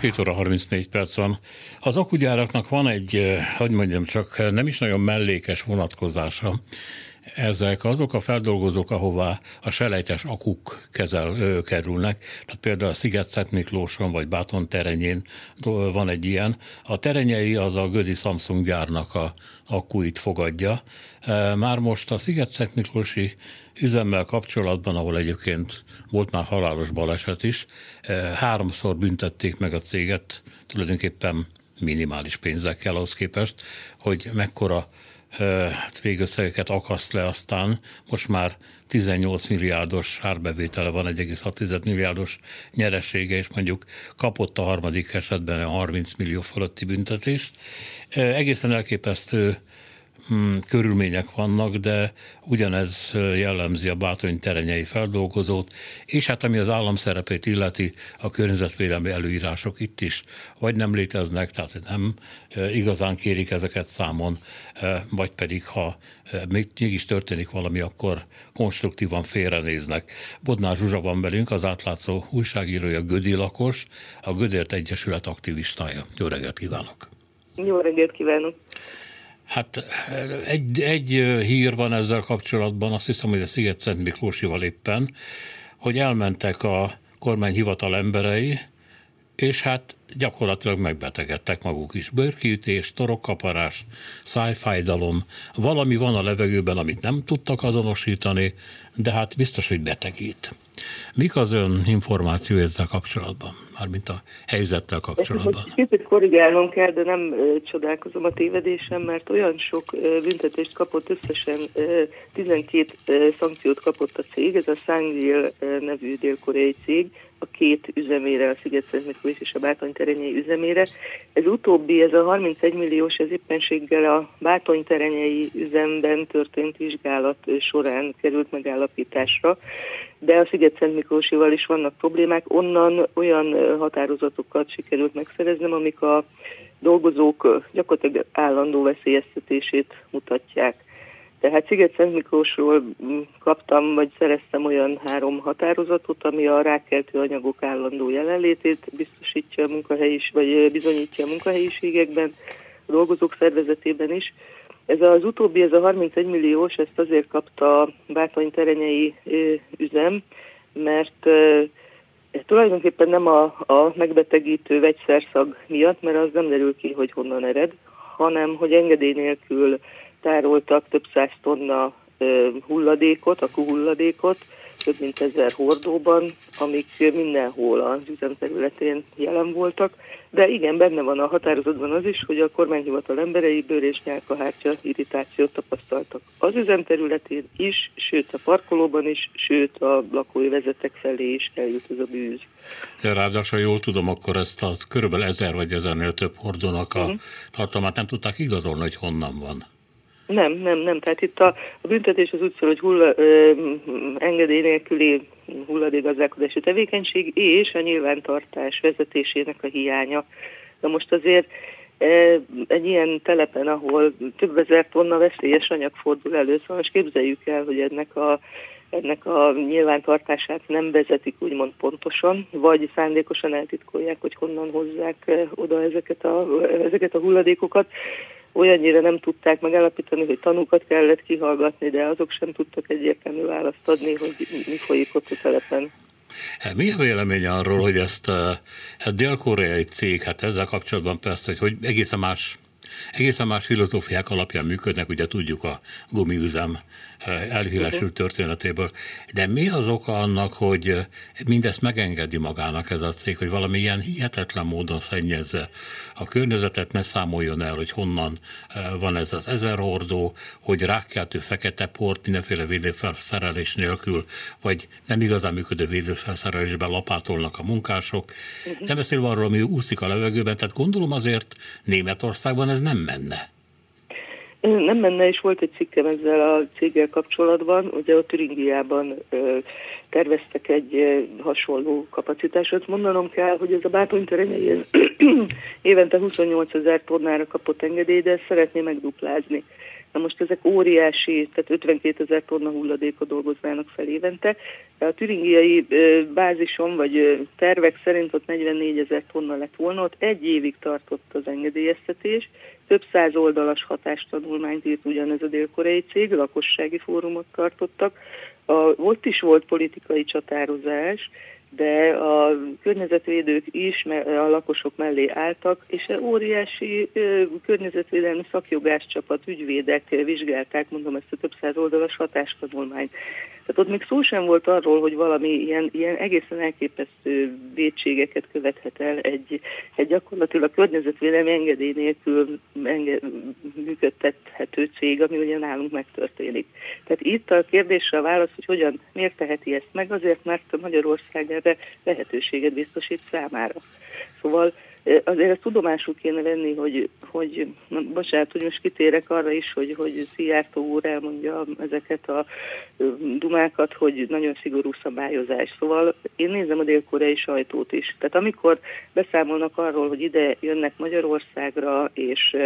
7 óra 34 perc van. Az akugyáraknak van egy, hogy mondjam, csak nem is nagyon mellékes vonatkozása. Ezek azok a feldolgozók, ahová a selejtes akuk kezel, ö, kerülnek. Tehát például a sziget Miklóson vagy Báton terenyén van egy ilyen. A terenyei az a Gödi Samsung gyárnak a akuit fogadja. Már most a sziget Miklósi üzemmel kapcsolatban, ahol egyébként volt már halálos baleset is, háromszor büntették meg a céget, tulajdonképpen minimális pénzekkel ahhoz képest, hogy mekkora végösszegeket akaszt le aztán, most már 18 milliárdos árbevétele van, 1,6 milliárdos nyeresége, és mondjuk kapott a harmadik esetben a 30 millió fölötti büntetést. Egészen elképesztő Hmm, körülmények vannak, de ugyanez jellemzi a bátony terenyei feldolgozót, és hát ami az állam szerepét illeti, a környezetvédelmi előírások itt is vagy nem léteznek, tehát nem igazán kérik ezeket számon, vagy pedig ha mégis történik valami, akkor konstruktívan félrenéznek. Bodnár Zsuzsa van velünk, az átlátszó újságírója Gödi lakos, a Gödért Egyesület aktivistája. Jó reggelt kívánok! Jó reggelt kívánok! Hát egy, egy hír van ezzel kapcsolatban, azt hiszem, hogy a Sziget Szent Miklósival éppen, hogy elmentek a kormányhivatal emberei, és hát gyakorlatilag megbetegedtek maguk is. Bőrkiütés, torokkaparás, szájfájdalom, valami van a levegőben, amit nem tudtak azonosítani, de hát biztos, hogy betegít. Mik az ön információ ezzel kapcsolatban, mármint a helyzettel kapcsolatban? Kicsit korrigálnom kell, de nem csodálkozom a tévedésem, mert olyan sok büntetést kapott, összesen 12 szankciót kapott a cég, ez a Sangil nevű dél-koreai cég, a két üzemére, a Sziget Miklós és a Bátony terenyei üzemére. Ez utóbbi, ez a 31 milliós, ez éppenséggel a Bátony terenyei üzemben történt vizsgálat során került megállapításra, de a Sziget Miklósival is vannak problémák. Onnan olyan határozatokat sikerült megszereznem, amik a dolgozók gyakorlatilag állandó veszélyeztetését mutatják. Tehát Sziget-Szent Miklósról mm, kaptam, vagy szereztem olyan három határozatot, ami a rákkeltő anyagok állandó jelenlétét biztosítja a munkahelyis, vagy bizonyítja a munkahelyiségekben, a dolgozók szervezetében is. Ez az utóbbi, ez a 31 milliós, ezt azért kapta Bátony terenyei üzem, mert ez tulajdonképpen nem a, a megbetegítő vegyszerszag miatt, mert az nem derül ki, hogy honnan ered, hanem hogy engedély nélkül tároltak több száz tonna hulladékot, akuhulladékot, több mint ezer hordóban, amik mindenhol az üzem területén jelen voltak, de igen, benne van a határozatban az is, hogy a kormányhivatal emberei bőr és nyálkahártya irritációt tapasztaltak. Az üzem területén is, sőt a parkolóban is, sőt a lakói vezetek felé is eljut ez a bűz. Ja, ráadásul jól tudom, akkor ezt a körülbelül ezer vagy ezernél több hordónak a uh-huh. tartalmát nem tudták igazolni, hogy honnan van. Nem, nem, nem. Tehát itt a, a büntetés az úgy szól, hogy hulla, ö, engedély nélküli hulladékgazdálkodási tevékenység és a nyilvántartás vezetésének a hiánya. Na most azért egy ilyen telepen, ahol több ezer tonna veszélyes anyag fordul elő, szóval most képzeljük el, hogy ennek a, ennek a nyilvántartását nem vezetik úgymond pontosan, vagy szándékosan eltitkolják, hogy honnan hozzák oda ezeket a, ezeket a hulladékokat olyannyira nem tudták megállapítani, hogy tanúkat kellett kihallgatni, de azok sem tudtak egyértelmű választ adni, hogy mi folyik ott a telepen. Hát mi a vélemény arról, hogy ezt a, a dél-koreai cég, hát ezzel kapcsolatban persze, hogy, hogy egészen más egészen más filozófiák alapján működnek, ugye tudjuk a gumiüzem elhíresült történetéből. De mi az oka annak, hogy mindezt megengedi magának ez a cég, hogy valami ilyen hihetetlen módon szennyezze a környezetet, ne számoljon el, hogy honnan van ez az ezer hordó, hogy rákkeltő fekete port mindenféle védőfelszerelés nélkül, vagy nem igazán működő védőfelszerelésben lapátolnak a munkások. Nem beszélve arról, ami úszik a levegőben, tehát gondolom azért Németországban ez nem menne. Nem menne, és volt egy cikkem ezzel a céggel kapcsolatban. Ugye a Türingiában terveztek egy hasonló kapacitásot. Mondanom kell, hogy ez a Bátony évente 28 ezer tonnára kapott engedély, de szeretné megduplázni. Na most ezek óriási, tehát 52 ezer tonna hulladékot dolgoznának fel évente. A türingiai bázison vagy tervek szerint ott 44 ezer tonna lett volna, ott egy évig tartott az engedélyeztetés, több száz oldalas hatástanulmányt írt ugyanez a dél-koreai cég, lakossági fórumot tartottak, a, ott is volt politikai csatározás, de a környezetvédők is a lakosok mellé álltak, és óriási környezetvédelmi szakjogász csapat, ügyvédek vizsgálták, mondom ezt a több száz oldalas hatástanulmányt. Tehát ott még szó sem volt arról, hogy valami ilyen, ilyen egészen elképesztő védségeket követhet el egy, egy gyakorlatilag környezetvédelmi engedély nélkül enge, működtethető cég, ami ugye nálunk megtörténik. Tehát itt a kérdésre a válasz, hogy hogyan, miért teheti ezt meg, azért, mert Magyarország erre lehetőséget biztosít számára. Szóval azért ezt tudomásul kéne venni, hogy, hogy na, bocsánat, hogy most kitérek arra is, hogy, hogy Szijjártó úr elmondja ezeket a dumákat, hogy nagyon szigorú szabályozás. Szóval én nézem a dél-koreai sajtót is. Tehát amikor beszámolnak arról, hogy ide jönnek Magyarországra, és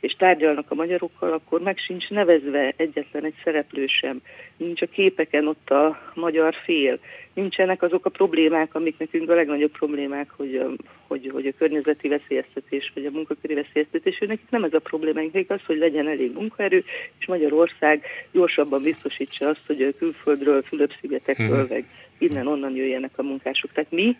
és tárgyalnak a magyarokkal, akkor meg sincs nevezve egyetlen egy szereplő sem. Nincs a képeken ott a magyar fél. Nincsenek azok a problémák, amik nekünk a legnagyobb problémák, hogy hogy, hogy a környezeti veszélyeztetés, vagy a munkaköri veszélyeztetés, nekik nem ez a probléma, nekik az, hogy legyen elég munkaerő, és Magyarország gyorsabban biztosítsa azt, hogy a külföldről, Fülöp-szigetekről, hmm. meg innen-onnan jöjjenek a munkások. Tehát mi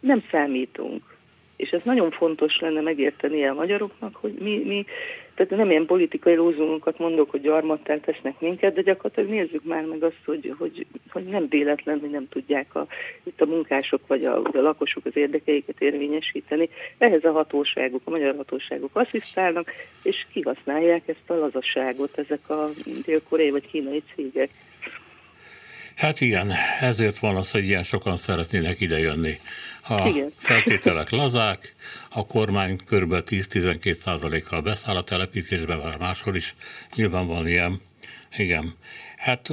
nem számítunk és ez nagyon fontos lenne megérteni a magyaroknak, hogy mi, mi tehát nem ilyen politikai lózungokat mondok, hogy gyarmattal tesznek minket, de gyakorlatilag nézzük már meg azt, hogy, hogy, hogy nem véletlen, hogy nem tudják a, itt a munkások vagy a, a lakosok az érdekeiket érvényesíteni. Ehhez a hatóságok, a magyar hatóságok asszisztálnak, és kihasználják ezt a lazasságot ezek a dél-koreai vagy kínai cégek. Hát igen, ezért van az, hogy ilyen sokan szeretnének idejönni. A Igen. feltételek lazák, a kormány kb. 10-12 százalékkal beszáll a telepítésbe, vagy máshol is nyilván van ilyen. Igen. Hát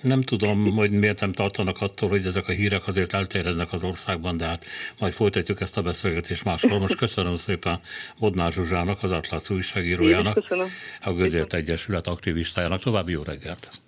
nem tudom, hogy miért nem tartanak attól, hogy ezek a hírek azért elterjednek az országban, de hát majd folytatjuk ezt a beszélgetést máshol. Most köszönöm szépen Bodnár Zsuzsának, az Atlac újságírójának, a Gözért Egyesület aktivistájának. További jó reggelt!